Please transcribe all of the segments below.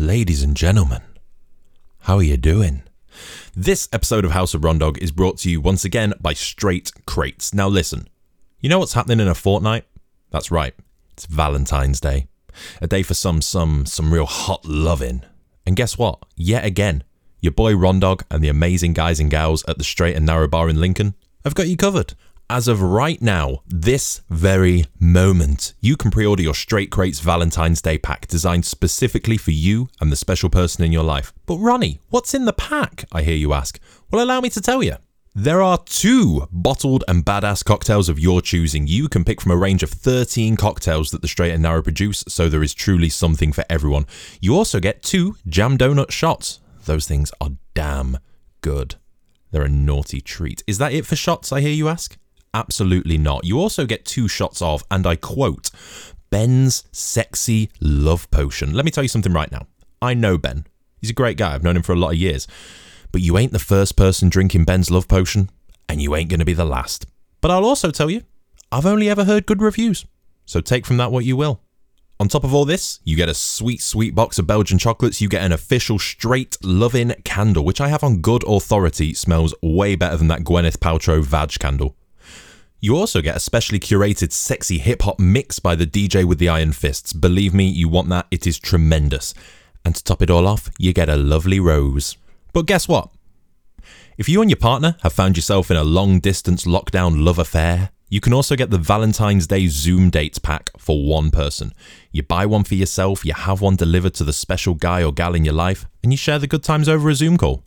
Ladies and gentlemen, how are you doing? This episode of House of Rondog is brought to you once again by Strait Crates. Now listen, you know what's happening in a fortnight? That's right, it's Valentine's Day. A day for some some some real hot loving. And guess what? Yet again, your boy Rondog and the amazing guys and gals at the Strait and Narrow Bar in Lincoln have got you covered. As of right now, this very moment, you can pre order your Strait Crates Valentine's Day pack designed specifically for you and the special person in your life. But Ronnie, what's in the pack? I hear you ask. Well, allow me to tell you. There are two bottled and badass cocktails of your choosing. You can pick from a range of 13 cocktails that the Strait and Narrow produce, so there is truly something for everyone. You also get two jam donut shots. Those things are damn good. They're a naughty treat. Is that it for shots, I hear you ask? Absolutely not. You also get two shots of, and I quote, Ben's sexy love potion. Let me tell you something right now. I know Ben. He's a great guy. I've known him for a lot of years. But you ain't the first person drinking Ben's love potion, and you ain't going to be the last. But I'll also tell you, I've only ever heard good reviews. So take from that what you will. On top of all this, you get a sweet, sweet box of Belgian chocolates. You get an official straight loving candle, which I have on good authority smells way better than that Gwyneth Paltrow Vag candle. You also get a specially curated sexy hip hop mix by the DJ with the iron fists. Believe me, you want that, it is tremendous. And to top it all off, you get a lovely rose. But guess what? If you and your partner have found yourself in a long distance lockdown love affair, you can also get the Valentine's Day Zoom dates pack for one person. You buy one for yourself, you have one delivered to the special guy or gal in your life, and you share the good times over a Zoom call.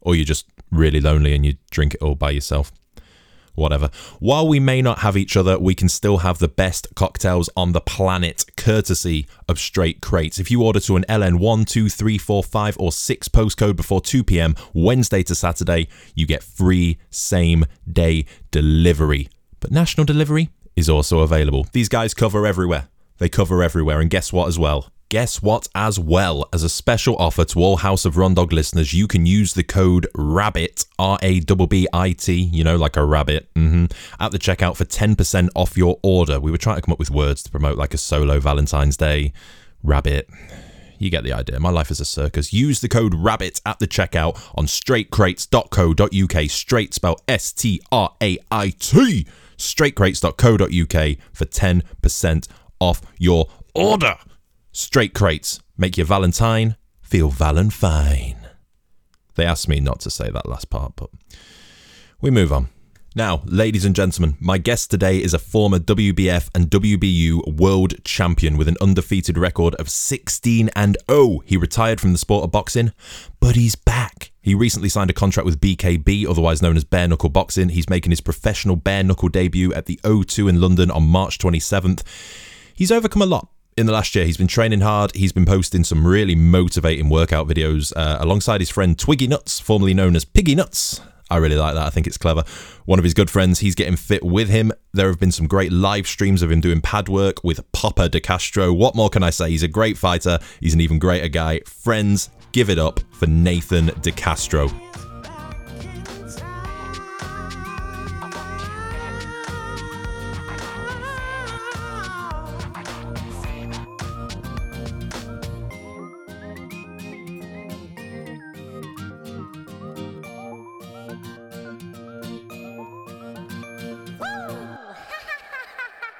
Or you're just really lonely and you drink it all by yourself whatever. While we may not have each other, we can still have the best cocktails on the planet, courtesy of Strait Crates. If you order to an LN 1, 2, 3, 4, 5, or 6 postcode before 2 pm, Wednesday to Saturday, you get free same day delivery. But national delivery is also available. These guys cover everywhere. They cover everywhere. And guess what, as well? Guess what, as well as a special offer to all House of Rondog listeners, you can use the code RABBIT, R A B B I T, you know, like a rabbit, mm-hmm, at the checkout for 10% off your order. We were trying to come up with words to promote like a solo Valentine's Day rabbit. You get the idea. My life is a circus. Use the code RABBIT at the checkout on straitcrates.co.uk. Strait spell S T R A I T. Straitcrates.co.uk for 10% off your order. Strait crates make your Valentine feel Valentine. They asked me not to say that last part, but we move on. Now, ladies and gentlemen, my guest today is a former WBF and WBU world champion with an undefeated record of 16 and 0. He retired from the sport of boxing, but he's back. He recently signed a contract with BKB, otherwise known as Bare Knuckle Boxing. He's making his professional bare knuckle debut at the O2 in London on March 27th. He's overcome a lot in the last year, he's been training hard. He's been posting some really motivating workout videos uh, alongside his friend Twiggy Nuts, formerly known as Piggy Nuts. I really like that. I think it's clever. One of his good friends, he's getting fit with him. There have been some great live streams of him doing pad work with Papa De Castro. What more can I say? He's a great fighter. He's an even greater guy. Friends, give it up for Nathan De Castro.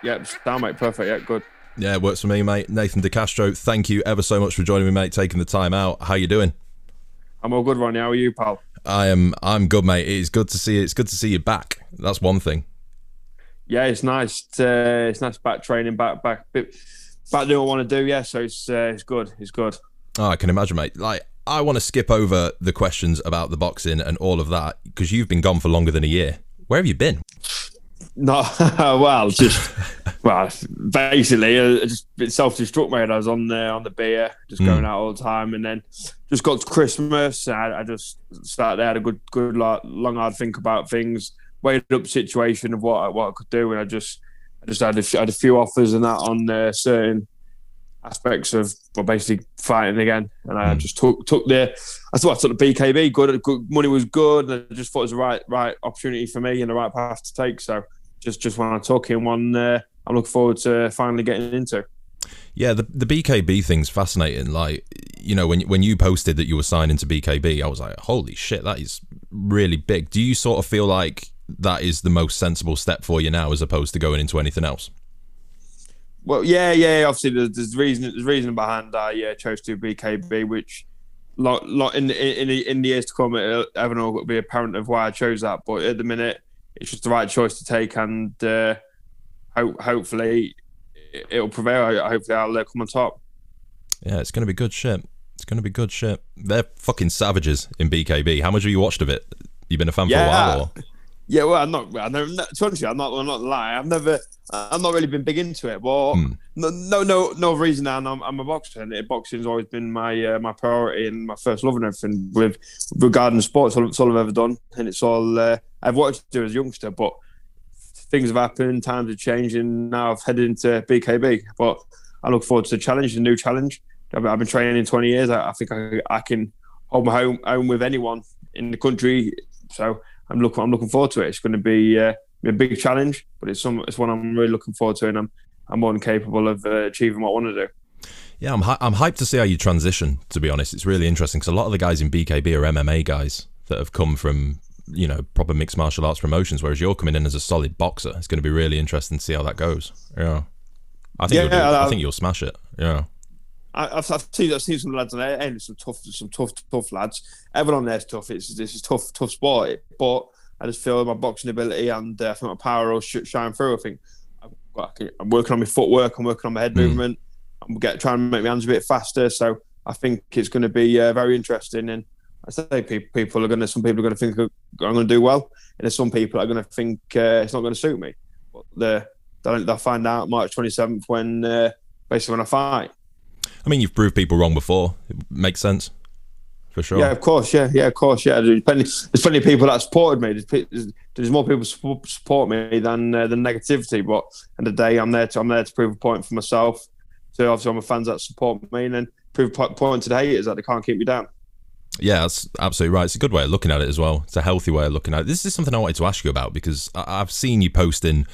Yep, sound mate, perfect. Yeah, good. Yeah, it works for me, mate. Nathan De Castro, thank you ever so much for joining me, mate. Taking the time out. How you doing? I'm all good, Ronnie. How are you, pal? I am. I'm good, mate. It's good to see. You. It's good to see you back. That's one thing. Yeah, it's nice. To, it's nice back training, back, back, back doing what I want to do. Yeah, so it's uh, it's good. It's good. Oh, I can imagine, mate. Like, I want to skip over the questions about the boxing and all of that because you've been gone for longer than a year. Where have you been? No, well, just well, basically, uh, just self-destruct, mate. I was on there on the beer, just going mm. out all the time, and then just got to Christmas. I, I just started there, had a good, good, long, hard think about things, weighed up situation of what what I could do, and I just, I just had a, had a few offers and that on uh, certain aspects of well, basically fighting again, and I mm. just took took the. I thought I took the BKB. Good, good money was good, and I just thought it was the right right opportunity for me and the right path to take. So just just want to talk in one uh, I'm looking forward to finally getting into. Yeah, the the BKB thing's fascinating. Like you know, when when you posted that you were signing to BKB, I was like, holy shit, that is really big. Do you sort of feel like that is the most sensible step for you now, as opposed to going into anything else? Well, yeah, yeah. Obviously, there's, there's reason. There's reason behind I uh, chose to BKB, which lot, lot in in the, in the years to come, everyone will be apparent of why I chose that. But at the minute, it's just the right choice to take, and uh, ho- hopefully, it'll prevail. I hopefully, I'll uh, come on top. Yeah, it's going to be good shit. It's going to be good shit. They're fucking savages in BKB. How much have you watched of it? You've been a fan yeah. for a while, or? Yeah, well, I'm not. I never, to honestly, I'm not. I'm not lying. I've never. I've not really been big into it. But hmm. no, no, no, no reason. And I'm, I'm a boxer, and boxing's always been my uh, my priority and my first love and everything. With regarding sports, it's all I've ever done, and it's all uh, I've watched it as a youngster. But things have happened, times have changed, and Now I've headed into BKB, but I look forward to the challenge, the new challenge. I've, I've been training 20 years. I, I think I, I can hold my home, home with anyone in the country. So I'm looking I'm looking forward to it. It's going to be, uh, a big challenge, but it's some it's one I'm really looking forward to, and I'm I'm more than capable of uh, achieving what I want to do. Yeah, I'm I'm hyped to see how you transition. To be honest, it's really interesting because a lot of the guys in BKB are MMA guys that have come from you know proper mixed martial arts promotions, whereas you're coming in as a solid boxer. It's going to be really interesting to see how that goes. Yeah, I think yeah, I, I think you'll smash it. Yeah. I've, I've seen I've seen some lads on there, and some tough, some tough, tough lads. Everyone there's tough. It's this is tough, tough sport. But I just feel my boxing ability and uh, I think my power will shine through. I think I'm working on my footwork. I'm working on my head mm. movement. I'm get trying to make my hands a bit faster. So I think it's going to be uh, very interesting. And I say people, people are going to. Some people are going to think I'm going to do well, and there's some people are going to think uh, it's not going to suit me. But they'll, they'll find out March 27th when uh, basically when I fight. I mean, you've proved people wrong before. It makes sense. For sure. Yeah, of course. Yeah, yeah, of course. Yeah, there's plenty, there's plenty of people that supported me. There's, there's more people support me than uh, than negativity. But the, the day, I'm there to I'm there to prove a point for myself. So obviously, I'm a fans that support me, and then prove a point to the haters that they can't keep me down. Yeah, that's absolutely right. It's a good way of looking at it as well. It's a healthy way of looking at it. This is something I wanted to ask you about because I've seen you posting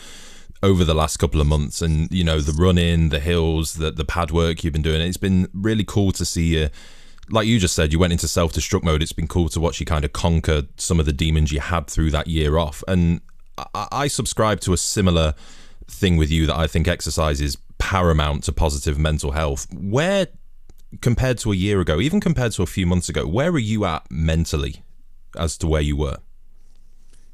over the last couple of months and you know the run in the hills the the pad work you've been doing it's been really cool to see you. Like you just said you went into self-destruct mode. It's been cool to watch you kind of conquer some of the demons you had through that year off. And I, I subscribe to a similar thing with you that I think exercise is paramount to positive mental health. Where compared to a year ago even compared to a few months ago where are you at mentally as to where you were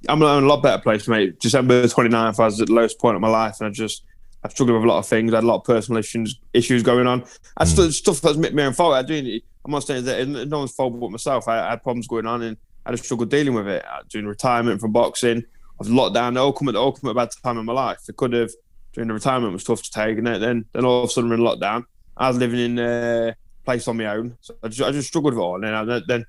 I'm in a lot better place, mate. December 29th, I was at the lowest point of my life, and I just I struggled with a lot of things. I had a lot of personal issues issues going on. I mm. still stuff that's my own fault. I do. I'm not saying that no one's fault but myself. I, I, had problems going on, and I just struggled dealing with it. During retirement from boxing, I was locked down. It all come at all come at a bad time in my life. It could have during the retirement was tough to take, and then then all of a sudden we're in lockdown. I was living in a place on my own, so I just, I just struggled with it all. And then I, then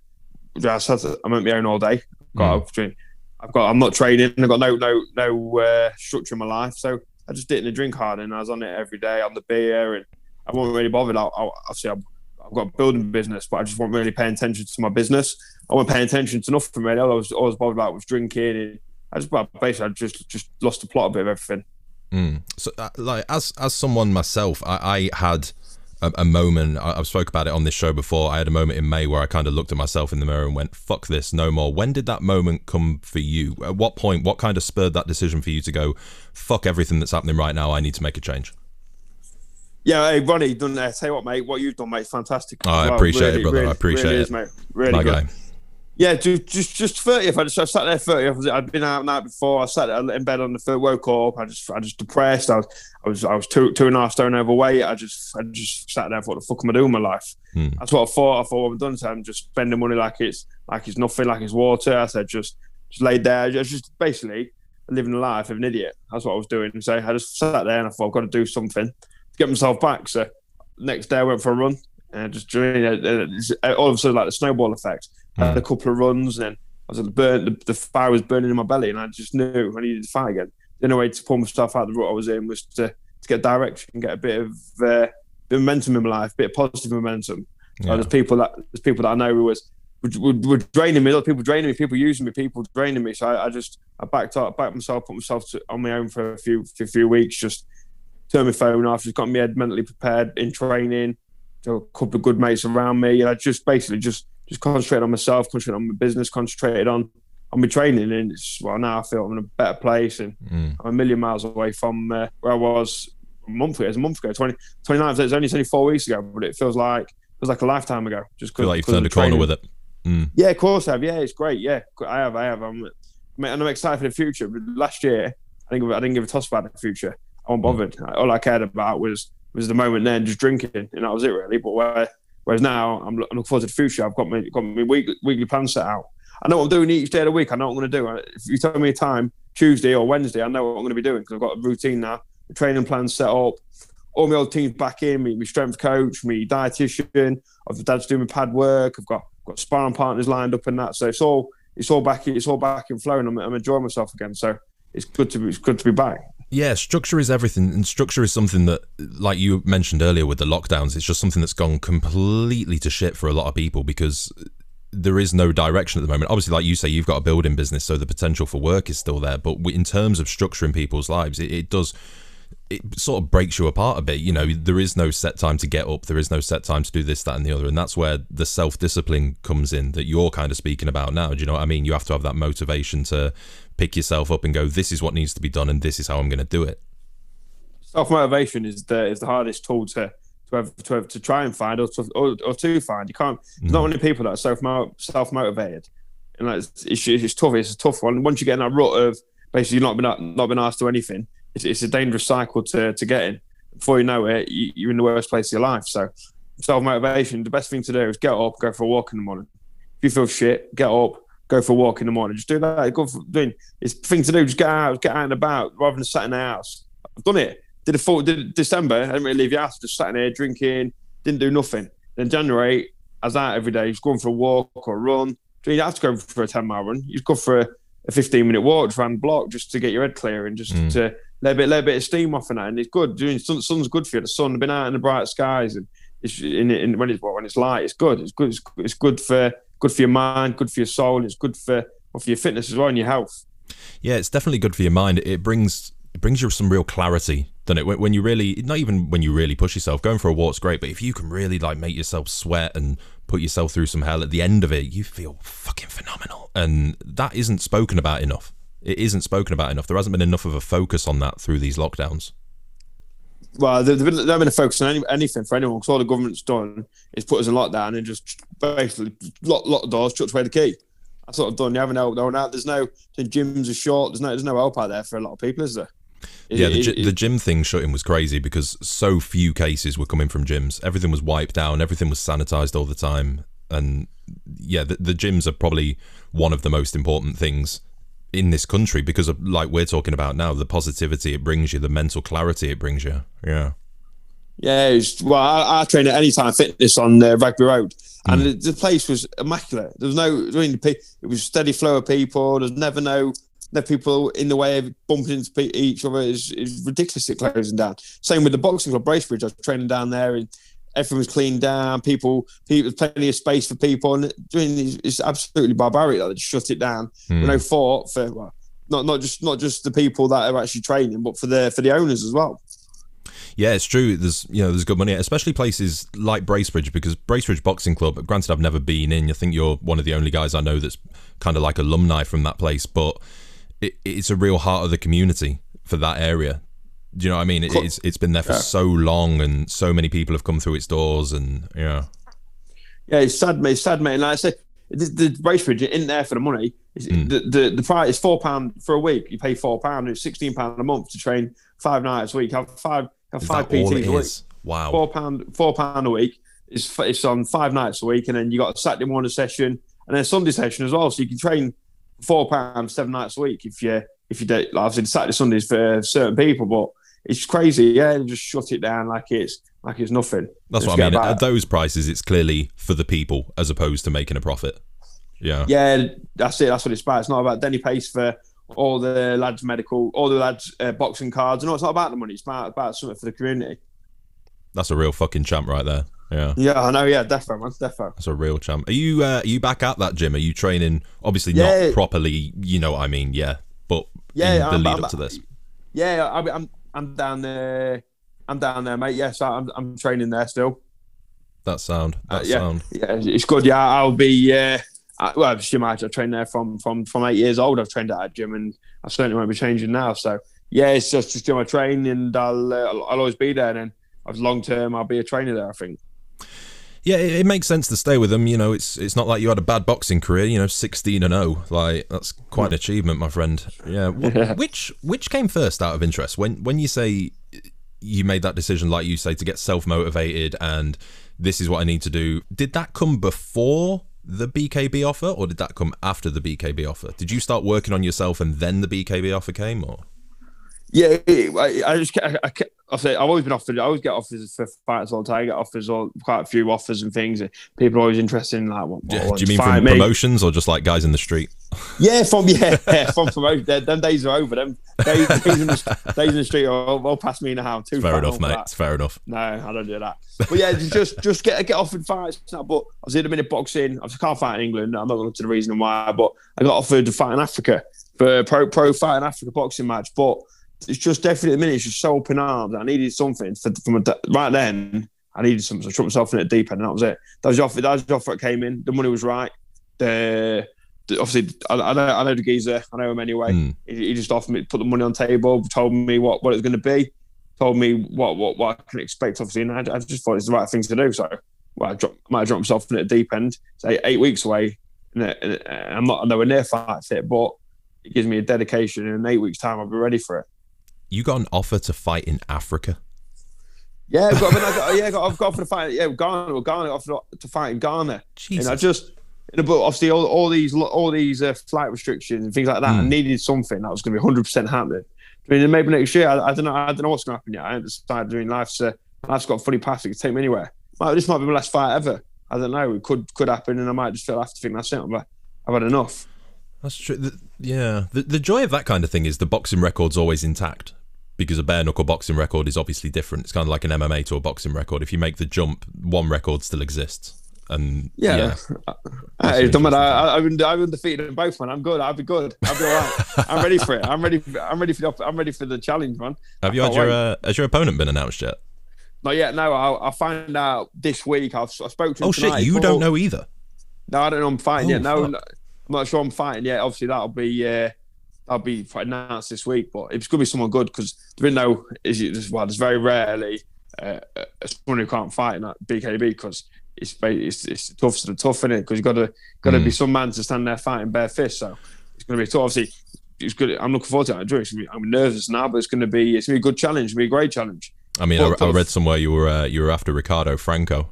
I sat, I'm at my own all day. Got mm. I've got I'm not training. I've got no no no uh, structure in my life, so I just didn't drink hard, and I was on it every day on the beer, and I wasn't really bothered. I, I, obviously, I've, I've got a building business, but I just wasn't really paying attention to my business. I wasn't paying attention to nothing really. All I was always bothered about was drinking, and I just basically I just just lost the plot a bit of everything. Mm. So, uh, like as as someone myself, I, I had a, a moment. I, have spoke about it on this show before. I had a moment in May where I kind of looked at myself in the mirror and went, "Fuck this, no more." When did that moment come for you? At what point? What kind of spurred that decision for you to go, "Fuck everything that's happening right now. I need to make a change." Yeah, hey, Ronnie, done there. Tell you what, mate, what you've done, mate, fantastic. Oh, I appreciate really, it, brother. Really, I appreciate really it, is, mate. Really My good. guy. Yeah, just just just thirtieth. I just I sat there thirtieth. I'd been out night before. I sat in bed on the third. Woke up. I just I just depressed. I was I was I was two two and a half stone overweight. I just I just sat there. What the fuck am I doing with my life? Hmm. That's what I thought. I thought what I've done. So I'm just spending money like it's like it's nothing, like it's water. I said just just laid there. Just, just basically living the life of an idiot. That's what I was doing. So I just sat there and I thought I've got to do something to get myself back. So next day I went for a run and just doing it. All of a sudden, like the snowball effect. I had a couple of runs and I was burnt. The, the, fire was burning in my belly, and I just knew I needed to fight again. The only way to pull myself out of the rut I was in was to, to get direction, get a bit of uh, bit of momentum in my life, a bit of positive momentum. Yeah. there's people that there's people that I know who was were, were, draining me. Other people draining me, people using me, people draining me. So I, I just I backed up, backed myself, put myself to, on my own for a few for a few weeks. Just turned my phone off, just got my head mentally prepared in training, a couple of good mates around me, and I just basically just just concentrated on myself, concentrated on my business, concentrated on on my training, and it's, well now I feel I'm in a better place, and Mm. I'm a million miles away from uh, where I was a month ago. It was a month ago, 20, 29th. It's only, it's only four weeks ago, but it feels like it was like a lifetime ago. Just because like you've turned a corner with it. Mm. Yeah, of course I have. Yeah, it's great. Yeah, I have. I have. I'm, and I'm excited for the future. But last year, I give, I didn't give a toss about the future. I wasn't bothered. All I cared about was was the moment then, just drinking, and that was it really. But where, whereas now, I'm, I'm looking forward to the future. I've got my got my weekly, weekly plan set out. I know what I'm doing each day of the week. I know what I'm going to do. If you tell me a time, Tuesday or Wednesday, I know what I'm going to be doing because I've got a routine now. The training plan set up. All my old teams back in. Me, my strength coach, me dietitian. I've dad's doing my pad work. I've got got sparring partners lined up and that. So it's all it's all back. It's all back in flow, and I'm, I'm enjoying myself again. So it's good to be it's good to be back. Yeah, structure is everything, and structure is something that, like you mentioned earlier with the lockdowns, it's just something that's gone completely to shit for a lot of people because there is no direction at the moment. Obviously, like you say, you've got a building business, so the potential for work is still there. But in terms of structuring people's lives, it, it does. It sort of breaks you apart a bit. You know, there is no set time to get up. There is no set time to do this, that, and the other. And that's where the self discipline comes in that you're kind of speaking about now. Do you know what I mean? You have to have that motivation to pick yourself up and go, this is what needs to be done, and this is how I'm going to do it. Self motivation is the is the hardest tool to to have, to, have, to try and find or to, or, or to find. You can't. There's not mm. many people that are self self motivated, and like, it's, it's it's tough. It's a tough one. Once you get in that rut of basically not been not been asked to anything, it's, it's a dangerous cycle to to get in. Before you know it, you, you're in the worst place of your life. So self motivation, the best thing to do is get up, go for a walk in the morning. If you feel shit, get up, go for a walk in the morning. Just do that. Go for doing. It's thing to do. Just get out, get out and about, rather than sat in the house. I've done it. Did a full did December. I didn't really leave the house. Just sat in there drinking. Didn't do nothing. Then January, I was out every day. Just going for a walk or a run. You don't have to go for a ten mile run. You just go for a, a fifteen minute walk around the block just to get your head clear and just Mm. to let a bit let a bit of steam off and that. And it's good. Doing sun, sun's good for you. The sun been out in the bright skies and it's in, in when it's when it's light. It's good. It's good. It's, it's good for good for your mind. Good for your soul. It's good for well, for your fitness as well and your health. Yeah, it's definitely good for your mind. It brings it brings you some real clarity, doesn't it? When you really, not even when you really push yourself, going for a walk's great, but if you can really like make yourself sweat and put yourself through some hell at the end of it, you feel fucking phenomenal, and that isn't spoken about enough. It isn't spoken about enough. There hasn't been enough of a focus on that through these lockdowns. Well, they've been, they've been a focus on any, anything for anyone because all the government's done is put us in lockdown and just basically lock, lock the doors, chucked away the key. That's what I've done. You haven't helped no one out. There's no the gyms are short. There's no there's no help out there for a lot of people, is there? It- Yeah, the, it- the gym thing shutting was crazy because so few cases were coming from gyms. Everything was wiped down. Everything was sanitized all the time. And yeah, the, the gyms are probably one of the most important things in this country because of like we're talking about now, the positivity it brings you, the mental clarity it brings you. Yeah. Yeah, it's, well, I, I train at Anytime Fitness on uh, Rugby Road, and the, the place was immaculate. There was no, I mean, it was a steady flow of people. There's never no, no people in the way of bumping into each other. It's, it's ridiculous it closing down. Same with the boxing club, Bracebridge. I was training down there, and everything was cleaned down. People, people, plenty of space for people, and doing it's, it's absolutely barbaric that they just shut it down. Hmm. With no thought for well, not not just not just the people that are actually training, but for the for the owners as well. Yeah, it's true. There's you know there's good money, especially places like Bracebridge because Bracebridge Boxing Club. Granted, I've never been in. I think you're one of the only guys I know that's kind of like alumni from that place, but it, it's a real heart of the community for that area. Do you know what I mean? It, it's it's been there for Yeah. so long, and so many people have come through its doors, and yeah, Yeah, it's sad, mate. It's sad, mate. And like I say, the, the Bracebridge isn't there for the money. It's, Mm. the, the the price is four pound for a week. You pay four pound. It's sixteen pound a month to train five nights a week. Have five have is five PTs a week. Wow. Four pound four pound a week. It's it's on five nights a week, and then you got a Saturday morning session and then a Sunday session as well. So you can train four pounds seven nights a week if you if you do. Like obviously, Saturday Sundays for certain people, but it's crazy. Yeah, they just shut it down like it's like it's nothing. That's Just what I mean. At those prices, it's clearly for the people as opposed to making a profit. Yeah. Yeah, that's it. That's what it's about. It's not about Denny Pace for all the lads' medical, all the lads' uh, boxing cards. No, it's not about the money. It's about, about something for the community. That's a real fucking champ right there. Yeah. Yeah, I know. Yeah, defo, man, defo. That's a real champ. Are you uh, are you back at that gym? Are you training? Obviously Yeah. not properly. You know what I mean? Yeah, but Yeah, in the I'm- lead I'm- up to this. Yeah, I, I'm I'm down there. I'm down there, mate. Yes, I'm I'm training there still. That sound. That's yeah, sound. yeah, it's good. Yeah, I'll be. Uh, I, well, gym I trained there from from from eight years old. I've trained at a gym, and I certainly won't be changing now. So yeah, it's just just do my training, and I'll, uh, I'll I'll always be there. And then long term, I'll be a trainer there. I think. Yeah, it, it, makes sense to stay with them. You know, it's it's not like you had a bad boxing career. You know, sixteen and zero, like that's quite an hmm. achievement, my friend. Yeah. which which came first out of interest when when you say you made that decision, like you say, to get self motivated and this is what I need to do. Did that come before the BKB offer, or did that come after the BKB offer? Did you start working on yourself and then the BKB offer came, or? Yeah, I, I just I, I, I've always been offered. I always get offers for fights all the time. I get offers, all quite a few offers and things. People are always interested in like what. Yeah, do you mean from me. promotions or just like guys in the street? Yeah, from yeah, from promotion. them days are over. Them days, days, in, the, days in the street are all past me now. Too fair enough, mate. It's fair enough. No, I don't do that. But yeah, just just get get offered fights. But I was in a minute boxing. I can't fight in England. I'm not going to the reason why, but I got offered to fight in Africa for a pro pro fight in Africa boxing match, but it's just definitely at the minute it's just so open arms. I needed something for, from a, right then. I needed something. So I shot myself in at deep end, and that was it. That was the offer. That was the offer that came in. The money was right. The, the obviously I, I, know I know the geezer. I know him anyway. Mm. He, he, just offered me, put the money on the table, told me what what it was going to be, told me what what what I can expect. Obviously, and I, I just thought it's the right thing to do. So, well, I, dropped, might drop myself in at deep end. It's eight, eight weeks away, and, and I'm not nowhere near fight fit, but it gives me a dedication. And in eight weeks' time, I'll be ready for it you got an offer to fight in Africa. Yeah, I've got, I mean, I got, yeah, I've got offered to fight. Yeah, Ghana. Well, Ghana offered to fight in Ghana. Jesus. And I just, but obviously, all, all these all these uh, flight restrictions and things like that. Mm. I hmm. needed something that was going to be 100 percent happening. I mean, maybe next year. I, I, don't know. I don't know what's going to happen yet. I haven't decided doing life's uh, life's got a funny pass. It can take me anywhere. Might, this might be my last fight ever. I don't know. It could could happen, and I might just feel I have to think that's it. I've, I've had enough. That's true. The, yeah, the, the joy of that kind of thing is the boxing record's always intact because a bare knuckle boxing record is obviously different. It's kind of like an MMA to a boxing record. If you make the jump, one record still exists. And yeah, yeah hey, it don't matter. I, have been I've been defeated in both, man. I'm good. I'll be good. I'll be all right. I'm ready for it. I'm ready. For, I'm ready for the. I'm ready for the challenge, man. Have you had your uh, has your opponent been announced yet? Not yet. No, I'll, I'll find out this week. I've I spoke to. oh shit! You don't know either. No, I don't know. I'm fighting oh, yet. No. I'm not sure I'm fighting yet. Obviously, that'll be. Uh, I'll be announced this week, but it's going to be someone good because there is no, is well, there's very rarely uh, uh, someone who can't fight in that BKB because it's, it's it's tough to the tough in it because you got to got to mm. be some man to stand there fighting bare fist. So it's going to be tough. Obviously, it's good. I'm looking forward to it. I'm nervous now, but it's going to be it's going to be a good challenge. It's going to be a great challenge. I mean, I, I, read somewhere you were uh, you were after Ricardo Franco.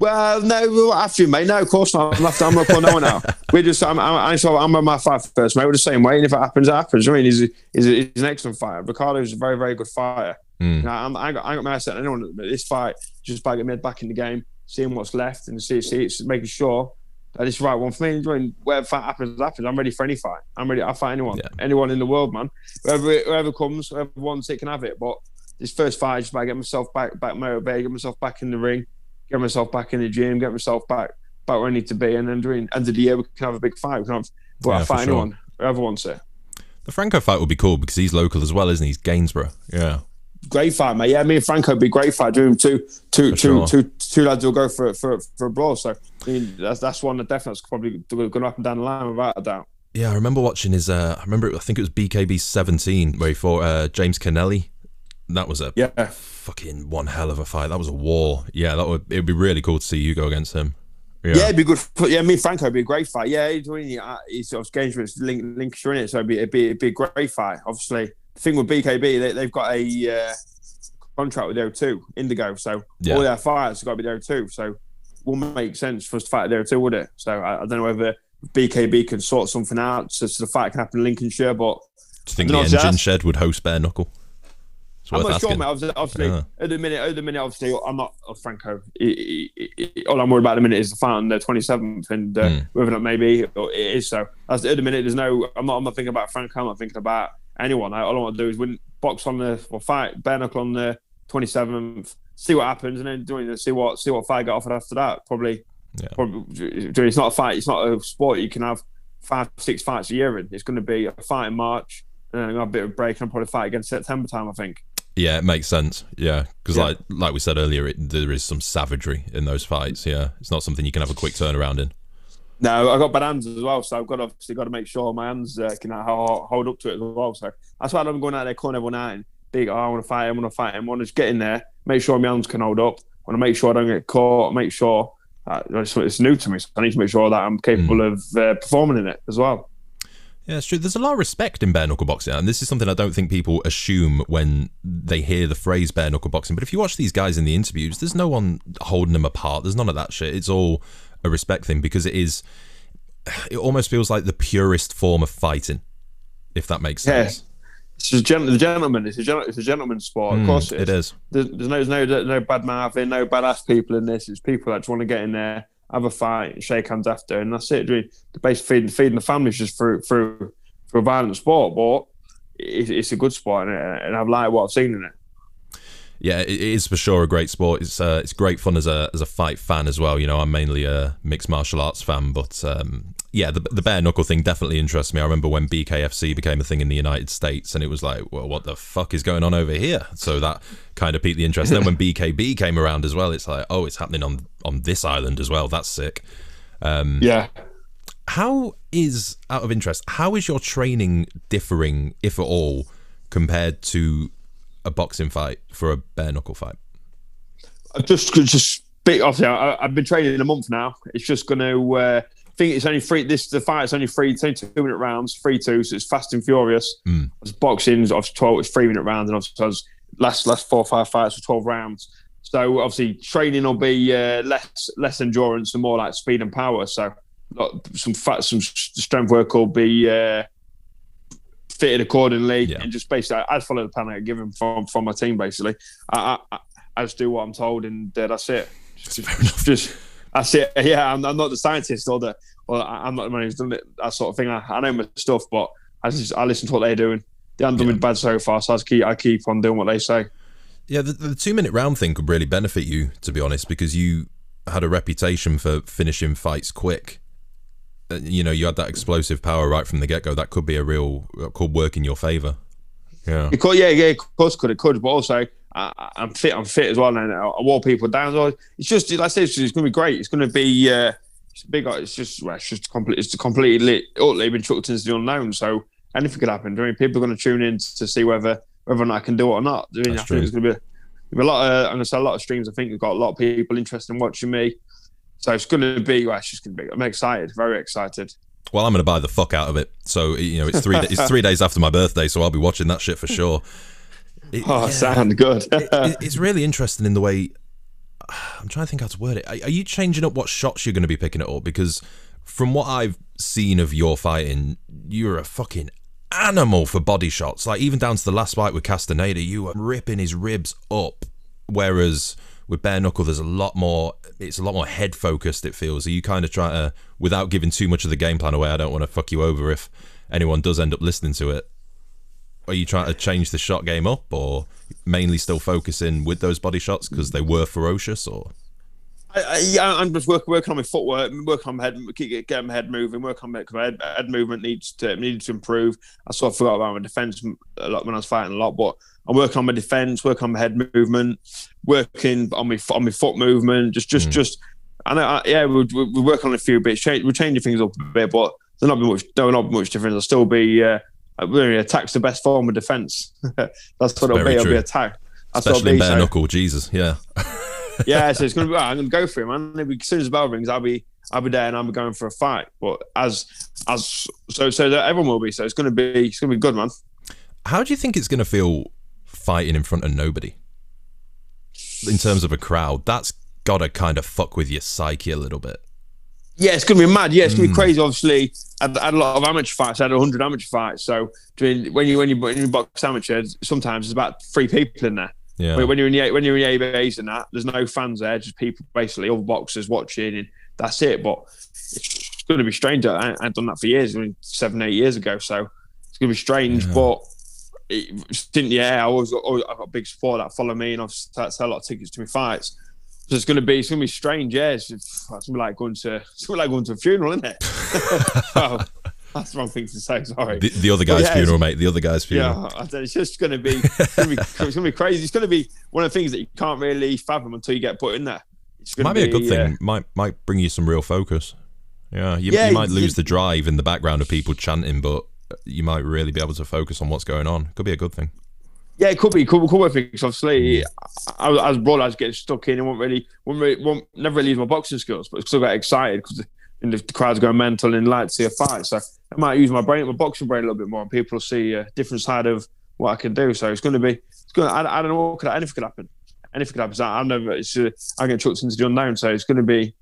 Well, no, after you, mate. No, of course not. I'm after. I'm not calling no one out. We're just. I'm. I'm, I'm on my fight first, mate. We're the same way, and if it happens, it happens. I mean, he's he's, he's an excellent fighter. Ricardo's a very very good fighter. Mm. You know, I'm, I got I got my set anyone. This fight just by getting me back in the game, seeing what's left, and see see it's making sure that it's the right one for me. Enjoying whatever fight happens, happens. I'm ready for any fight. I'm ready. I'll fight anyone, yeah. anyone in the world, man. Whoever whoever comes, whoever wants it can have it. But this first fight, just by getting myself back back motivated, get myself back in the ring get myself back in the gym, get myself back back where I need to be, and then during end of the year we can have a big fight. We can have well, yeah, fight anyone, sure. whoever wants it. The Franco fight would be cool because he's local as well, isn't he? He's Gainsborough. Yeah. Great fight, mate. Yeah, me and Franco would be great fight. Doing two, two, two, sure. two, two lads will go for for for a brawl. So I mean, that's that's one that definitely probably going to happen down the line without a doubt. Yeah, I remember watching his. Uh, I remember. I think it was BKB 17 where he fought uh, James Kennelly. That was a yeah fucking one hell of a fight. That was a war. Yeah, that would it'd be really cool to see you go against him. Yeah, yeah it'd be good. For, yeah, me and Franco would be a great fight. Yeah, he's doing uh, he's sort of games with Link, Lincolnshire in it, so it'd be, it'd be, it'd be a great fight. Obviously, the thing with BKB, they, have got a uh, contract with O2 Indigo, so yeah. all their fights have got to be there too. So, will make sense for us to fight there too, would it? So, I, I don't know whether BKB can sort something out so, so the fight can happen in Lincolnshire, but. Do you think the engine shed would host bare knuckle? I'm not sure, mate. Obviously, yeah. at the minute, at the minute, obviously, I'm not oh, Franco. He, he, he, all I'm worried about at the minute is the fight on the 27th, and uh, mm. whether or not maybe it is so. As, At the minute, there's no. I'm not. I'm not thinking about Franco. I'm not thinking about anyone. All I want to do is win, box on the or fight bare knuckle on the 27th. See what happens, and then doing the, see what see what fight I got offered after that. Probably, yeah. probably. It's not a fight. It's not a sport you can have five, six fights a year in. It's going to be a fight in March, and then a bit of break, and I'll probably fight again September time. I think. Yeah, it makes sense. Yeah, because Yeah. like like we said earlier, it, there is some savagery in those fights. Yeah, it's not something you can have a quick turnaround in. No, I got bad hands as well, so I've got obviously got to make sure my hands uh, can hold up to it as well. So that's why I'm going out there calling everyone out and big. Oh, I want to fight him. I want to fight him. I want to just get in there, make sure my hands can hold up. I want to make sure I don't get caught. Make sure uh, it's, it's new to me, so I need to make sure that I'm capable of uh, performing in it as well. Yeah, it's true. There's a lot of respect in bare knuckle boxing, and this is something I don't think people assume when they hear the phrase bare knuckle boxing. But if you watch these guys in the interviews, there's no one holding them apart. There's none of that shit. It's all a respect thing because it is. It almost feels like the purest form of fighting, if that makes Yeah. sense. It's just gen- the gentleman. It's a gen- it's a gentleman's sport. of course, Mm, it is. There's, there's no there's no no bad mouthing, no badass people in this. It's people that just want to get in there, have a fight, shake hands after, and that's it. The base feeding feeding the families just through through through a violent sport, but it, it's a good sport, and, and I've liked what I've seen in it. Yeah, it is for sure a great sport. It's uh, it's great fun as a as a fight fan as well. You know, I'm mainly a mixed martial arts fan, but um, yeah, the the bare knuckle thing definitely interests me. I remember when BKFC became a thing in the United States, and it was like, well, what the fuck is going on over here? So that kind of piqued the interest. then when BKB came around as well, it's like, oh, it's happening on on this island as well. That's sick. Yeah, How is out of interest? How is your training differing, if at all, compared to a boxing fight for a bare knuckle fight? I've just just big. Obviously, I, I've been training in a month now. It's just going to. Uh, I think it's only three. This the fight. It's only three. It's only two minute rounds, three two. So it's fast and furious. Mm. It's boxing. Obviously, twelve. It's three minute rounds, and obviously, I was last last four or five fights were twelve rounds. So obviously, training will be uh, less less endurance and more like speed and power. So some fat, some strength work will be uh, fitted accordingly, Yeah. and just basically, I, I follow the plan I get given from from my team. Basically, I, I, I just do what I'm told, and uh, that's it. Just, just that's it. Yeah, I'm, I'm not the scientist or the, or I'm not the man who's done it. That sort of thing. I, I know my stuff, but I just I listen to what they're doing. They haven't done me bad so far, so I just keep I keep on doing what they say. Yeah, the, the two minute round thing could really benefit you, to be honest, because you had a reputation for finishing fights quick. Uh, You know, you had that explosive power right from the get go. That could be a real, could work in your favor. Yeah. It could, yeah, yeah, of course, could it could, but also I, I'm fit. I'm fit as well, and I, I wore people down. So it's just, like I said, it's, it's going to be great. It's going to be uh, it's big. It's just, well, it's just complete. It's completely lit utterly been chucked into the unknown. So anything could happen. I mean, people are going to tune in to see whether whether or not I can do it or not. I, mean, I think it's going to be, a, be a lot. Of, I'm going to say a lot of streams. I think we've got a lot of people interested in watching me. So it's going to be. Well, it's just going to be. I'm excited. Very excited. Well, I'm going to buy the fuck out of it. So, you know, it's three, it's three days after my birthday, so I'll be watching that shit for sure. It- Oh, yeah. sound good. it, it's really interesting in the way I'm trying to think how to word it. Are, are you changing up what shots you're going to be picking it up? Because from what I've seen of your fighting, you're a fucking animal for body shots. Like even down to the last fight with Castaneda, you were ripping his ribs up. Whereas with bare knuckle, there's a lot more. It's a lot more head focused. It feels. Are you kind of trying to, without giving too much of the game plan away? I don't want to fuck you over if anyone does end up listening to it. Are you trying to change the shot game up, or mainly still focusing with those body shots because they were ferocious? Or I, I, yeah, I'm just working working on my footwork, working on my head, keep get my head moving, work on my my head, head movement needs to needs to improve. I sort of forgot about my defense a lot when I was fighting a lot, but I'm working on my defense, working on my head movement, working on my on my foot movement. Just just Mm. just, I know, I, yeah, we're working on a few bits. Change, we're changing things up a bit, but there's not be much. There'll not be much difference. There'll still be. Uh, really, attack's the best form of defense. That's what it'll be. It'll be attack. That's what especially it'll be. bare So- knuckle, Jesus, yeah. yeah, so it's gonna be. Well, I'm gonna go for it, man. Maybe as soon as the bell rings, I'll be, I'll be there, and I'll be going for a fight. But as, as, so, so that everyone will be. So it's gonna be, it's gonna be good, man. How do you think it's going to feel fighting in front of nobody? In terms of a crowd, that's got to kind of fuck with your psyche a little bit. Yeah, it's gonna be mad. Yeah, it's gonna be hmm. crazy. Obviously, I had, I had a lot of amateur fights. I had 100 amateur fights. So doing, when you when you when you box amateur, sometimes there's about three people in there. Yeah. But when you're in the when you're in the ABAs and that, there's no fans there, just people basically other boxers watching, and that's it. But it's going to be strange. I, I've done that for years, I mean, seven, eight years ago. So it's going to be strange, Yeah. but. It, didn't yeah, I always, always I've got big support that follow me, and I've sell a lot of tickets to my fights. So it's going to be it's to be strange, yeah. It's, it's to be like going to it's gonna be like going to a funeral, isn't it? Oh, That's the wrong thing to say. Sorry. The, the other guy's yeah, funeral, mate. The other guy's funeral. Yeah, I it's just going to be, it's going to be crazy. It's going to be one of the things that you can't really fathom until you get put in there. It's gonna might be a good uh, thing. Might might bring you some real focus. Yeah, you, Yeah, you might you- lose the drive in the background of people chanting, but you might really be able to focus on what's going on. Could be a good thing. Yeah, it could be. Could, could work because obviously, I, I was. I was getting stuck in and won't really, won't really, won't never really use my boxing skills, but still got excited because the, the crowd's going mental and like to see a fight. So I might use my brain, my boxing brain a little bit more, and people will see a different side of what I can do. So it's going to be, it's going. To, I, I don't know what could anything could happen. Anything could happen. So I'm never. It's, uh, I get chucked into the unknown. So it's going to be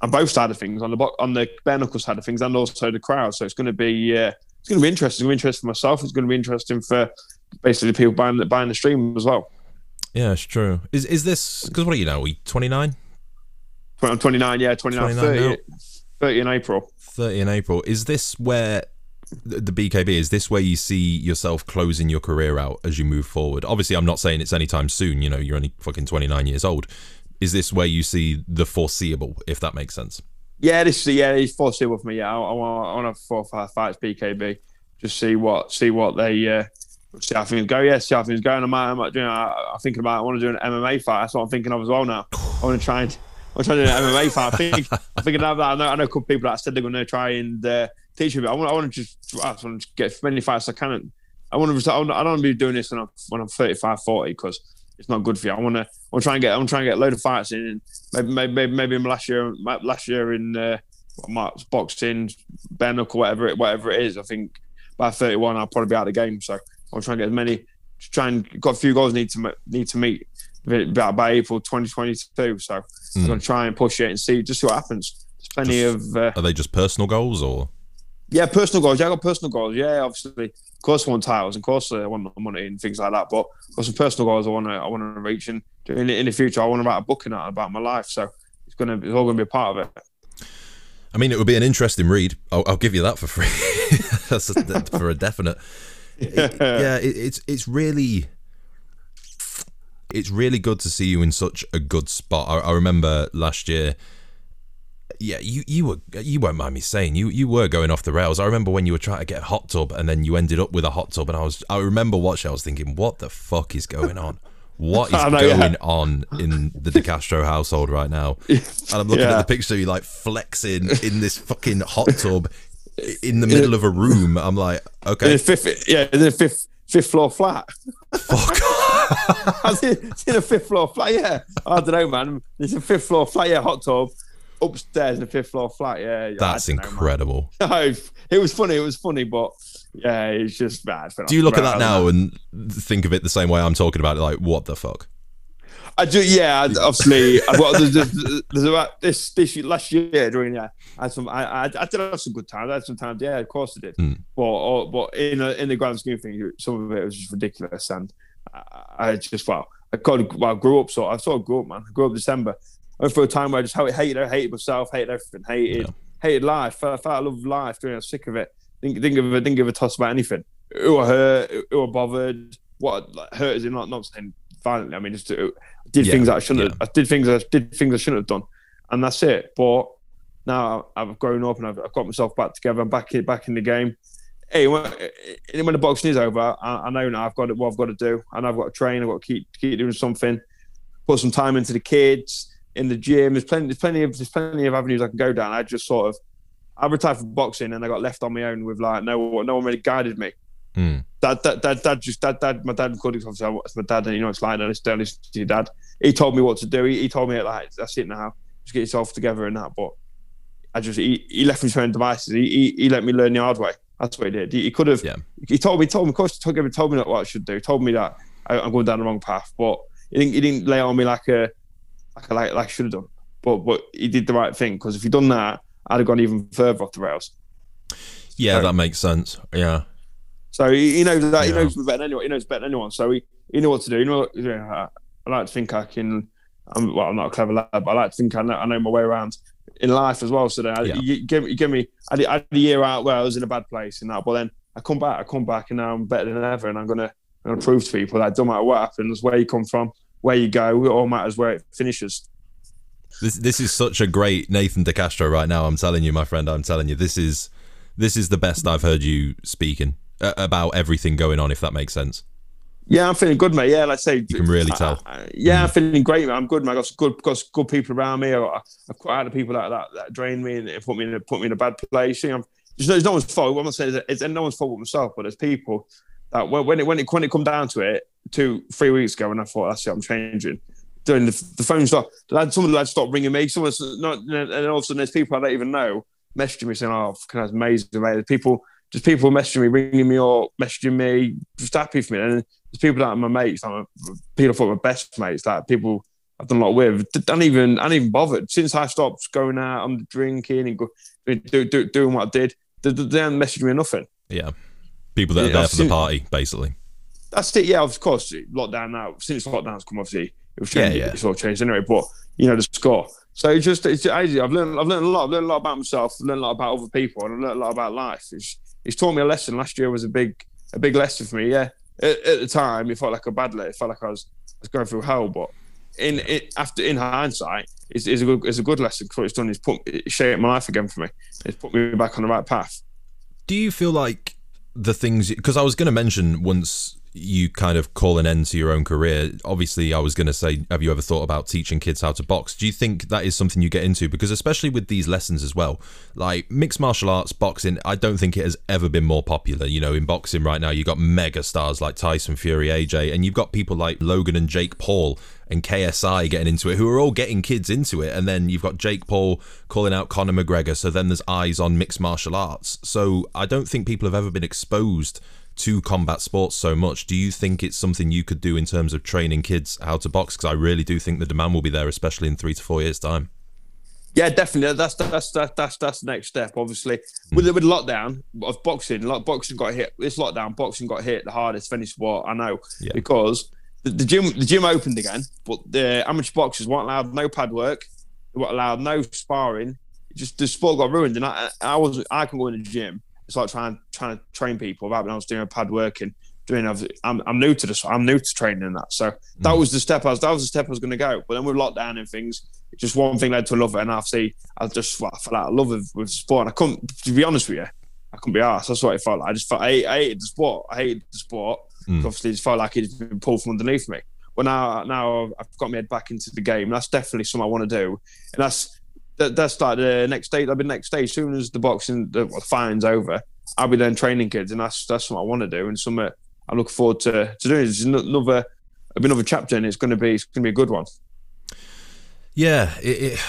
on both sides of things, on the bo- on the bare knuckle side of things, and also the crowd. So it's going to be. Uh, it's going to be interesting. It's going to be interesting for myself. It's going to be interesting for basically the people buying the buying the stream as well. Yeah, it's true. Is is this because what are you now? We twenty nine. I'm 29, yeah, 29, 29 30, 30 in April. 30 in April. Is this where the the BKB is this where you see yourself closing your career out as you move forward? Obviously, I'm not saying it's anytime soon. You know, you're only fucking 29 years old. Is this where you see the foreseeable, if that makes sense? Yeah, this is yeah, he's foreseeable for me. Yeah, I, I want I want to four five fights BKB, just see what see what they uh, see how things go. Yeah, see how things go. And I might, I might doing. I, I'm thinking about. I want to do an MMA fight. That's what I'm thinking of as well now. I want to try and. I'm trying to do an MMA fight. I think I'm thinking of that. I know, I know a couple people that said they're going to try and uh, teach me. I want, I want to just, I want to get as many fights as I can. I want to, I don't want to be doing this when I'm when I'm 35, 40 because it's not good for you. I want to, I'm trying to get, I'm trying to get a load of fights in. And maybe, maybe, maybe in last year, last year in uh, my boxing, bare knuckle, whatever it, whatever it is. I think by 31, I'll probably be out of the game. So I'm trying to get as many. Try and got a few goals need to need to meet by, by April 2022. So I'm going to try and push it and see just see what happens. There's plenty Just- of uh, Are they just personal goals or? Yeah, personal goals. Yeah, I got personal goals. Yeah, obviously, of course, I want titles, of course, uh, I want money and things like that. But got some personal goals I want to I want to reach, and in, in the future, I want to write a book that about my life. So it's gonna it's all gonna be a part of it. I mean, it would be an interesting read. I'll, I'll give you that for free. That's a, for a definite. yeah, it, it's it's really it's really good to see you in such a good spot. I, I remember last year. Yeah, you, you were you won't mind me saying you you were going off the rails. I remember when you were trying to get a hot tub and then you ended up with a hot tub, and I was I remember watching. I was thinking, what the fuck is going on? What is know, yeah. going on in the De Castro household right now? And I'm looking Yeah. at the picture, of you like flexing in this fucking hot tub in the middle of a room. I'm like, In okay, the fifth, yeah, in the fifth fifth floor flat. fuck. I was in, in a fifth floor flat. Yeah, I don't know, man. It's a fifth floor flat. Yeah, hot tub upstairs in the fifth floor flat. Yeah, That's know, incredible. No, it was funny. It was funny, but yeah, it's just bad. Do you look at that now and think of it the same way I'm talking about it? Like, what the fuck? I do. Yeah, obviously. I've there's, there's, there's about this this year, last year during yeah. I had some. I, I I did have some good times. I had some times. Yeah, of course I did. Mm. But or, but in a, in the grand scheme of things, some of it was just ridiculous. And I, I just well, I kind of well, I grew up. So I sort of grew up, man. I grew up December. I went through a time where I just hated, I hated myself, hated everything, hated, Yeah. hated life. I felt I loved life. Doing, I was sick of it. Didn't, didn't give a didn't give a toss about anything. Who I hurt, who I bothered, what like, hurt is in not not saying violently. I mean, just uh, did Yeah, things that I shouldn't. yeah. Have, I did things I did things I shouldn't have done, and that's it. But now I've grown up and I've, I've got myself back together. I'm back in back in the game. Hey, when, when the boxing is over, I, I know now I've got what I've got to do, and I've got to train. I've got to keep keep doing something. Put some time into the kids in the gym. There's plenty. There's plenty of there's plenty of avenues I can go down. I just sort of I retired from boxing and I got left on my own with like no one no one really guided me. Hmm. Dad, dad, dad, dad, just dad, dad. My dad it obviously. My dad, and you know it's like that. It's dad, it's your dad. He told me what to do. He, he told me like that's it now. Just get yourself together and that. But I just he, he left me to my own devices. He, he he let me learn the hard way. That's what he did. He, he could have. Yeah. He told me. Told me. Of course, he told me, told me what I should do. He told me that I, I'm going down the wrong path. But he didn't. He didn't lay on me like a like like, like I should have done. But but he did the right thing because if he'd done that, I'd have gone even further off the rails. Yeah, Sorry. that makes sense. Yeah. So he, he knows that. He knows better than anyone. He knows better than anyone. So he, he knew what to do. You know, you know, I, I like to think I can. I'm well. I'm not a clever lad, but I like to think I know, I know my way around in life as well. So then I, Yeah. you, give, you give me. I did, I had a year out where I was in a bad place and that, but then I come back. I come back and now I'm better than ever. And I'm gonna, I'm gonna prove to people that don't matter what happens, where you come from, where you go, it all matters where it finishes. This this is such a great Nathan DeCastro right now. I'm telling you, my friend. I'm telling you, this is this is the best I've heard you speaking uh, about everything going on. If that makes sense. Yeah, I'm feeling good, mate. Yeah, like I say, you can really tell. I, I, yeah, mm. I'm feeling great, man. I'm good, man. I've got good, got good people around me. I've, I've out the people that, that, that drain me and put me in a, put me in a bad place. You know, it's, no, it's no one's fault. What I'm saying is, it's no one's fault but myself. But there's people that when it when it when it come down to it, two three weeks ago, and I thought that's it, I'm changing. Doing the, the phone stop, some of the lads stopped ringing me. Someone's not, and all of a sudden there's people I don't even know messaging me saying, "Oh, can I amazing, mate." There's people just people messaging me, ringing me or messaging me, just happy for me. And there's people that are my mates, like people thought were best mates, that people I've done a lot with. I don't even, I don't even bothered since I stopped going out, I'm drinking and go, do, do, doing what I did. They, they haven't messaged me nothing. Yeah, people that are yeah, there for the party, basically. That's it. Yeah, of course. Lockdown now. Since lockdown's come, obviously it was changed. Yeah, yeah. It's all changed anyway. But you know the score. So it's just it's easy. I've learned I've learned a lot. I've learned a lot about myself. I've learned a lot about other people, and I've learned a lot about life. It's it's taught me a lesson. Last year was a big a big lesson for me. Yeah, at, at the time it felt like a bad lesson. It felt like I was I was going through hell, but in it after in hindsight, it's, it's a good it's a good lesson because what it's done is put it shaped my life again for me. It's put me back on the right path. Do you feel like the things because I was going to mention once you kind of call an end to your own career. Obviously, I was going to say, have you ever thought about teaching kids how to box? Do you think that is something you get into? Because especially with these lessons as well, like mixed martial arts, boxing, I don't think it has ever been more popular. You know, in boxing right now, you've got mega stars like Tyson Fury, AJ, and you've got people like Logan and Jake Paul and KSI getting into it, who are all getting kids into it. And then you've got Jake Paul calling out Conor McGregor. So then there's eyes on mixed martial arts. So I don't think people have ever been exposed to combat sports so much. Do you think it's something you could do in terms of training kids how to box? Because I really do think the demand will be there, especially in three to four years' time. Yeah, definitely. That's that's that's that's that's the next step. Obviously, mm. with with lockdown of boxing, like boxing got hit. This lockdown, boxing got hit the hardest of any sport I know yeah. because the, the, gym the gym opened again, but the amateur boxers weren't allowed no pad work. They weren't allowed no sparring. Just the sport got ruined, and I I was I can go in the gym it's like trying trying to train people without when I was doing a pad working. Doing, I'm, I'm new to this. I'm new to training and that. So that mm. was the step I was. That was the step I was going to go. But then with lockdown and things, just one thing led to another. And obviously, I just well, I fell out of love with, with sport. And I couldn't, to be honest with you, I couldn't be asked. That's what it felt like. I just felt I, I hated the sport. I hated the sport. Mm. Obviously, it felt like it's been pulled from underneath me. But now, now I've got my head back into the game. That's definitely something I want to do. And that's that, that's like the next stage. I'll be next stage. As soon as the boxing, the, the fine's over, I'll be then training kids, and that's that's what I want to do, and something I look forward to to doing. It's another another chapter, and it's going to be it's going to be a good one. Yeah, it, it,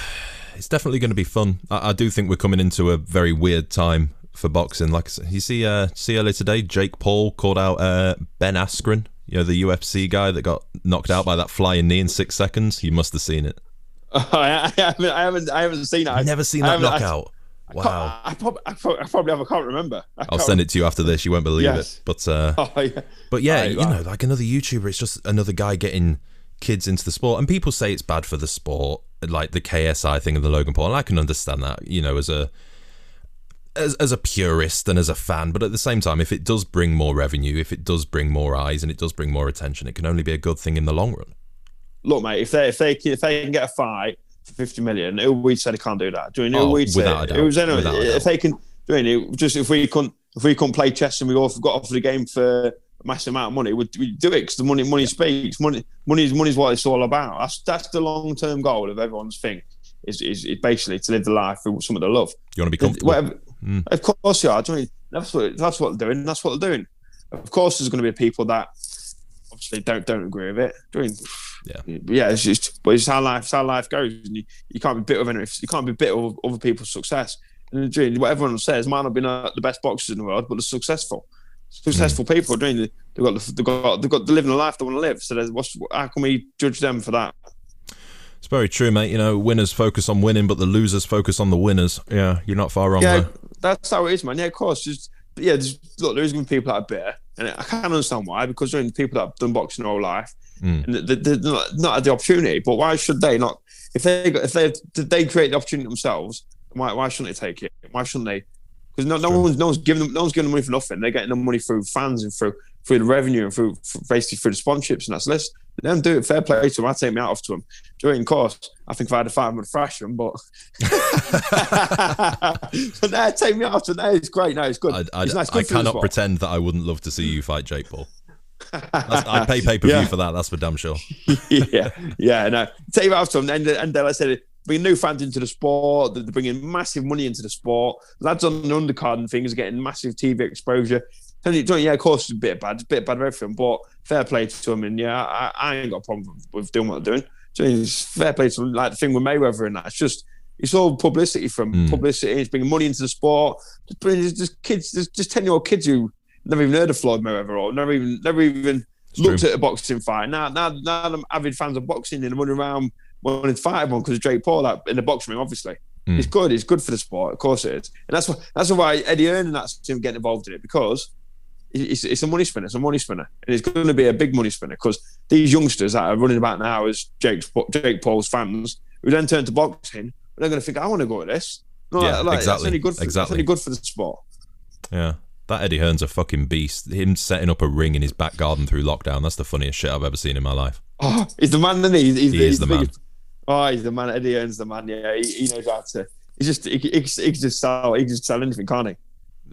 it's definitely going to be fun. I, I, do think we're coming into a very weird time for boxing. Like you see, uh, see earlier today, Jake Paul called out uh, Ben Askren, you know, the UFC guy that got knocked out by that flying knee in six seconds. You must have seen it. I, haven't, I haven't, I haven't seen it. I've never seen that knockout. Wow. I, probably, I, probably, I probably have, I can't remember. I will send it to you after this. You won't believe yes. it. But uh, oh, yeah. but yeah, right, you right. know, like another YouTuber, it's just another guy getting kids into the sport, and people say it's bad for the sport, like the KSI thing and the Logan Paul, and I can understand that, you know, as a as, as a purist and as a fan, but at the same time, if it does bring more revenue, if it does bring more eyes, and it does bring more attention, it can only be a good thing in the long run. Look, mate, if they if they if they can get a fight for 50 million. Who we said can't do that. Do you know oh, we'd say it was anyway, if they can do it, just if we couldn't if we couldn't play chess and we all got off the game for a massive amount of money, we'd, we'd do it because the money money speaks. Money money is money is what it's all about. That's that's the long term goal of everyone's thing. Is, is, is basically to live the life with someone to love. You want to be comfortable. Whatever, mm. Of course you are. That's what that's what they're doing. That's what they're doing. Of course, there's going to be people that obviously don't don't agree with it. Doing yeah, yeah. It's just, but it's how life, it's how life goes. And you, you can't be bitter of anything. You can't be bitter of other people's success. And what everyone says might not be the best boxers in the world, but they're successful. Successful mm. people doing. They've got, they've got, they've got, they're living a life they want to live. So what's, how can we judge them for that? It's very true, mate. You know, winners focus on winning, but the losers focus on the winners. Yeah, you're not far wrong yeah, there. That's how it is, man. Yeah, of course. Just yeah, look, there's going to be people that are bitter, and I can't understand why because there are people that have done boxing all life, mm. and they, they're not, not had the opportunity. But why should they not? If they if they did they create the opportunity themselves, why why shouldn't they take it? Why shouldn't they? Because no, no one's no one's giving them no one's giving them money for nothing. They're getting the money through fans and through through the revenue and through, through basically through the sponsorships and that's. So let's Let them do it. Fair play to them. I take me out off to them. During course, I think if I had a fight, I would thrash them. But but no, take me out to no, it's great. No, it's good. I, I, it's nice. Good the cannot pretend that I wouldn't love to see you fight Jake Paul. That's, I'd pay pay per view Yeah. for that. That's for damn sure. yeah, yeah, no. Take it out to them, and and then I said, bringing new fans into the sport. They're bringing massive money into the sport. Lads on the undercard and things are getting massive TV exposure. And it- yeah, of course, it's a bit bad, it's a bit bad of everything, but fair play to him. And yeah, I, I ain't got a problem with doing what they're doing. So it's fair play to them. Like the thing with Mayweather and that, it's just it's all publicity from Mm. publicity. It's bringing money into the sport. Just bringing just, just kids, just, just ten year old kids who never even heard of Floyd Mayweather or never even never even It's looked true. at a boxing fight. Now, now, now I'm avid fans of boxing and I'm running around wanting to fight everyone because of Jake Paul like, in the boxing ring, obviously. Mm. It's good. It's good for the sport. Of course it is. And that's why that's why Eddie Hearn and that's him getting involved in it because it's, it's a money spinner. It's a money spinner. And it's going to be a big money spinner because these youngsters that are running about now as Jake's, Jake Paul's fans who then turn to boxing, they're going to think, I want to go to this. No, Yeah, like, That's exactly. only good for, Exactly. That's only good for the sport. Yeah. That Eddie Hearn's a fucking beast. Him setting up a ring in his back garden through lockdown. That's the funniest shit I've ever seen in my life. Oh, he's the man, isn't he? He's, he's, He is the man. biggest- Oh, he's the man. Eddie Hearn's the man. Yeah, he, he knows how to. He's just he, he, he can just sell. He can just sell anything, can't he?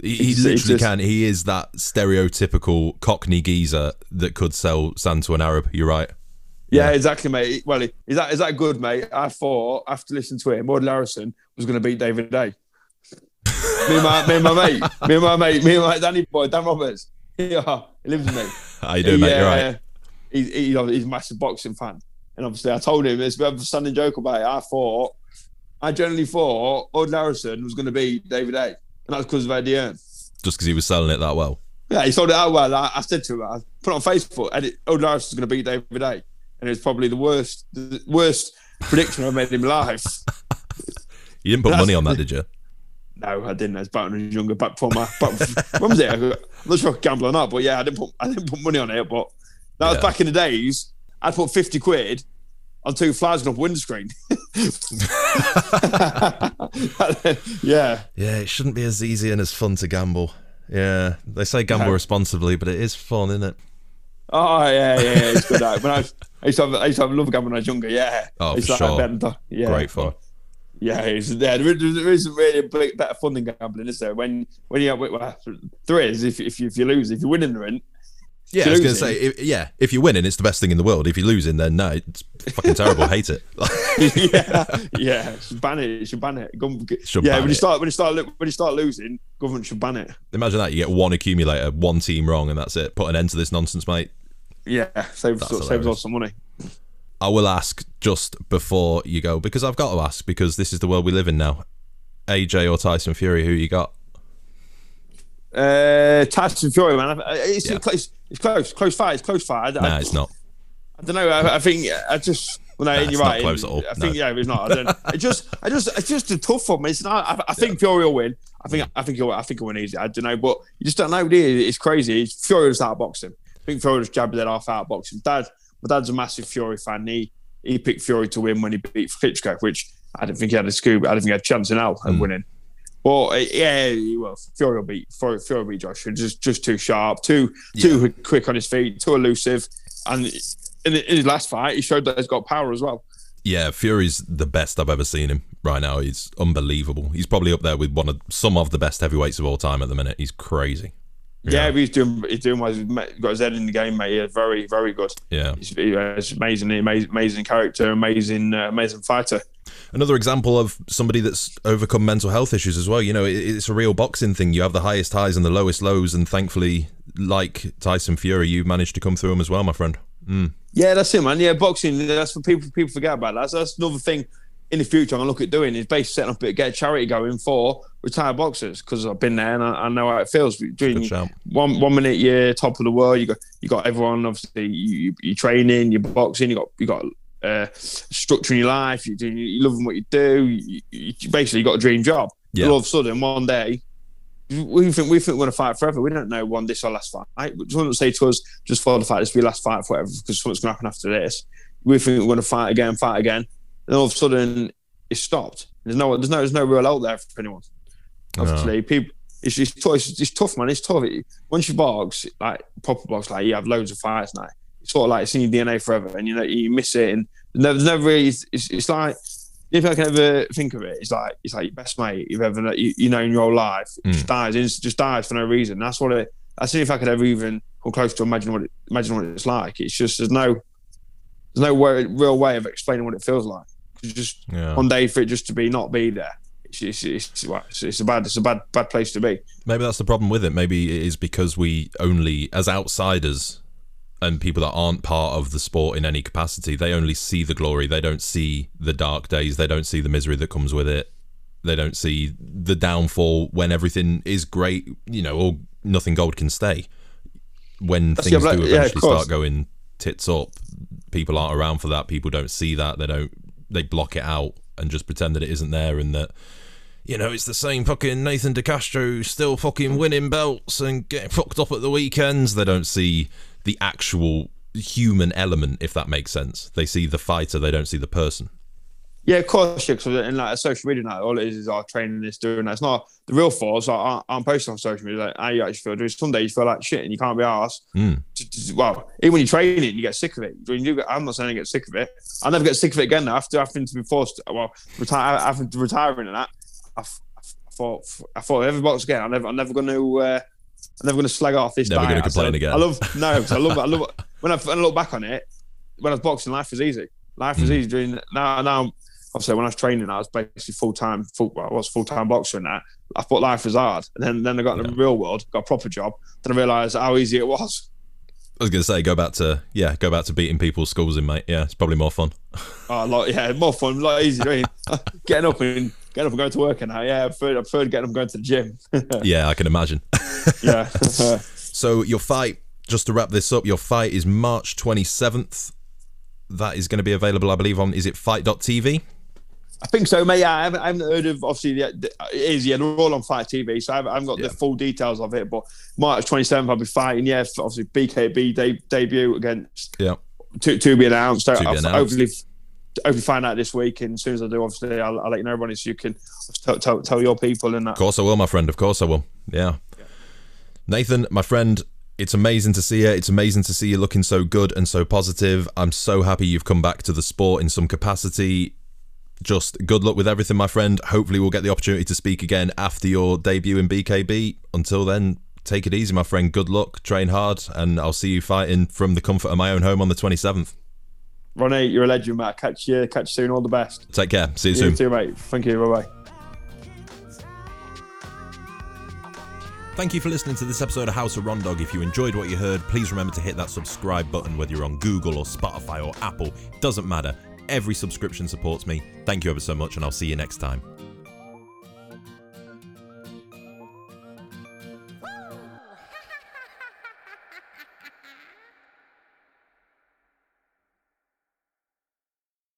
He, he literally just- can. He is that stereotypical Cockney geezer that could sell sand to an Arab. You're right. Yeah, Yeah. exactly, mate. Well, is that is that good, mate? I thought after listening to him, Audley Harrison was going to beat David Haye. me and my me and my mate, me and my mate, me and my Danny boy, Dan Roberts. Yeah, uh, he lives with me. How you doing, mate? You're right. He's, a massive boxing fan. And obviously, I told him it's a bit of a standing joke about it. I thought, I generally thought Audley Harrison was going to beat David Haye. And that's because of Eddie Hearn. Just because he was selling it that well. Yeah, he sold it out well. I, I said to him, I put it on Facebook, Eddie, Odd is going to beat David Haye. And it's probably the worst, the worst prediction I've made in my life. You didn't put money on that, did you? No, I didn't. I was back when I was younger. Back before my, back, when was it? I'm not sure if I gamble or not, but yeah, I didn't put I didn't put money on it. But that was back in the days. I'd put fifty quid on two flies off windscreen. yeah, Yeah, it shouldn't be as easy and as fun to gamble. Yeah, they say gamble No. responsibly, but it is fun, isn't it? oh yeah, yeah, yeah. It's good. That. When I, was, I used to have, I used to have a love of gambling when I was younger. Yeah, Oh, I used for have sure. yeah, Great fun. Yeah, it's, yeah, there, is- there isn't really a bit better fun than gambling, is there? When when you have, well, there is if if you, if you lose, if you win in the ring, Yeah, I was going to say, if, yeah, if you're winning, it's the best thing in the world. If you're losing, then no, it's fucking terrible. Hate it. yeah, yeah, should ban it. Should ban it. Should yeah, ban when you it. start when you start when you start losing, government should ban it. Imagine that you get one accumulator, one team wrong, and that's it. Put an end to this nonsense, mate. Yeah, saves That's saves us some money. I will ask just before you go because I've got to ask because this is the world we live in now. AJ or Tyson Fury, who you got? Uh, Tyson Fury, man, it's Yeah. close. It's close, close fight. It's close fight. I, I, it's not. I don't know. I, I think I just. Well, no, you're right. close at all. I think No. yeah, it's not. I don't. It just, I just, it's just a tough one. It's not. I, I think Fury will win. I think, I think he'll, I think he'll win easy. I don't know, but you just don't know. Do you? It's crazy. It's Fury was out of boxing. I think Fury just jabbed that off out of boxing. Dad, my dad's a massive Fury fan. He he picked Fury to win when he beat Klitschko, which I didn't think he had a scoop. I didn't think he had a chance in hell of Mm. winning. But uh, yeah, well, Fury will beat Fury, Fury will beat Joshua. Just just too sharp, too too quick on his feet, too elusive, and in, in his last fight, he showed that he's got power as well. Yeah, Fury's the best I've ever seen him right now. He's unbelievable. He's probably up there with one of some of the best heavyweights of all time at the minute. He's crazy. Yeah, but he's doing he's doing well. He's got his head in the game, mate. Yeah, very very good. Yeah. He's, he's amazing, amazing, amazing character, amazing, uh, amazing fighter. Another example of somebody that's overcome mental health issues as well. You know, it, it's a real boxing thing. You have the highest highs and the lowest lows, and thankfully, like Tyson Fury, you've managed to come through them as well, my friend. Mm. Yeah, that's it, man. Yeah, boxing. That's what people people forget about. That's that's another thing in the future. I'm gonna look at doing is basically setting up a get a charity going for retired boxers because I've been there and I, I know how it feels. Doing one one minute you're top of the world. You got you got everyone obviously you, you you training, you're boxing. You got you got uh, structure in your life. You do you're loving what you do. You, you, basically got a dream job. Yeah. All of a sudden, one day. We think we think we're gonna fight forever. We don't know when this our last fight. Someone say to us, just for the fight, this will be your last fight forever because something's gonna happen after this. We think we're gonna fight again, fight again, and all of a sudden it's stopped. There's no there's no there's no real out there for anyone No. obviously people it's, it's, tough, it's, it's tough man it's tough It- once you box like proper box like you have loads of fights now sort of like it's in your DNA forever, and you know you miss it, and there's never really. It's, it's, it's like if I can ever think of it, it's like it's like your best mate you've ever you, you know in your whole life Mm. just dies, just dies for no reason. That's what it. That's if I could ever even come close to imagine what it, imagine what it's like. It's just there's no there's no way, real way of explaining what it feels like. It's just Yeah. one day for it just to be not be there. It's it's, it's, it's, it's a bad it's a bad bad place to be. Maybe that's the problem with it. Maybe it is because we only, as outsiders and people that aren't part of the sport in any capacity, they only see the glory. They don't see the dark days. They don't see the misery that comes with it. They don't see the downfall when everything is great, you know, or nothing gold can stay. When That's- things yeah, do but- yeah, eventually start going tits up, people aren't around for that. People don't see that. They don't, they block it out and just pretend that it isn't there and that you know, it's the same fucking Nathan DeCastro still fucking winning belts and getting fucked up at the weekends. They don't see the actual human element, if that makes sense. They see the fighter, they don't see the person. Yeah, of course, yeah. Because in like a social media now, all it is is our training this, doing that. It's not the real force. Like, I- I'm posting on social media like how you actually feel. There's some days you feel like shit and you can't be asked. Mm. Well, even when you train it, you get sick of it. When you do, I'm not saying I get sick of it. I'll never get sick of it again. Now, after having to be forced, well, retire after retiring and that, I, f- I thought, I thought every box again. I'm never, I'm never going to. Uh, I'm never going to slag off this. Never I said, complain again. I love no, 'cause I love, I love. When I, when I look back on it, when I was boxing, life was easy. Life was Mm. easy. Doing now, now, obviously, when I was training, I was basically full time. Well, I was full time boxer and that. I thought life was hard, and then then I got in the real world, got a proper job. Then I realised how easy it was. I was going to say, go back to, yeah, go back to beating people's schools in, mate. Yeah, it's probably more fun. Oh, a lot, yeah, more fun, a lot easier. Getting up and getting up and going to work and that. Yeah, I prefer, I prefer getting up and going to the gym. yeah, I can imagine. yeah. So, your fight, just to wrap this up, your fight is March 27th. That is going to be available, I believe, on, is it FITE.tv? I think so, mate. Yeah, I haven't, I haven't heard of obviously the, the, it is yeah, they're all on FITE TV, so I haven't, I haven't got Yeah. the full details of it. But March 27th, I'll be fighting. Yeah, obviously BKB de- debut against Yeah. to, to be announced. So To be announced. hopefully hopefully find out this week, and as soon as I do, obviously I'll, I'll let you know everybody so you can tell, tell, tell your people and that. Of course I will, my friend. Of course I will. Yeah. Nathan, my friend, it's amazing to see you. It's amazing to see you looking so good and so positive. I'm so happy you've come back to the sport in some capacity. Just good luck with everything, my friend. Hopefully, we'll get the opportunity to speak again after your debut in BKB. Until then, take it easy, my friend. Good luck, train hard, and I'll see you fighting from the comfort of my own home on the 27th. Ronnie, you're a legend, mate. Catch you, catch you soon. All the best. Take care. See you You soon. too, mate. Thank you. Bye bye. Thank you for listening to this episode of House of Rondog. If you enjoyed what you heard, please remember to hit that subscribe button, whether you're on Google or Spotify or Apple. Doesn't matter. Every subscription supports me. Thank you ever so much, and I'll see you next time.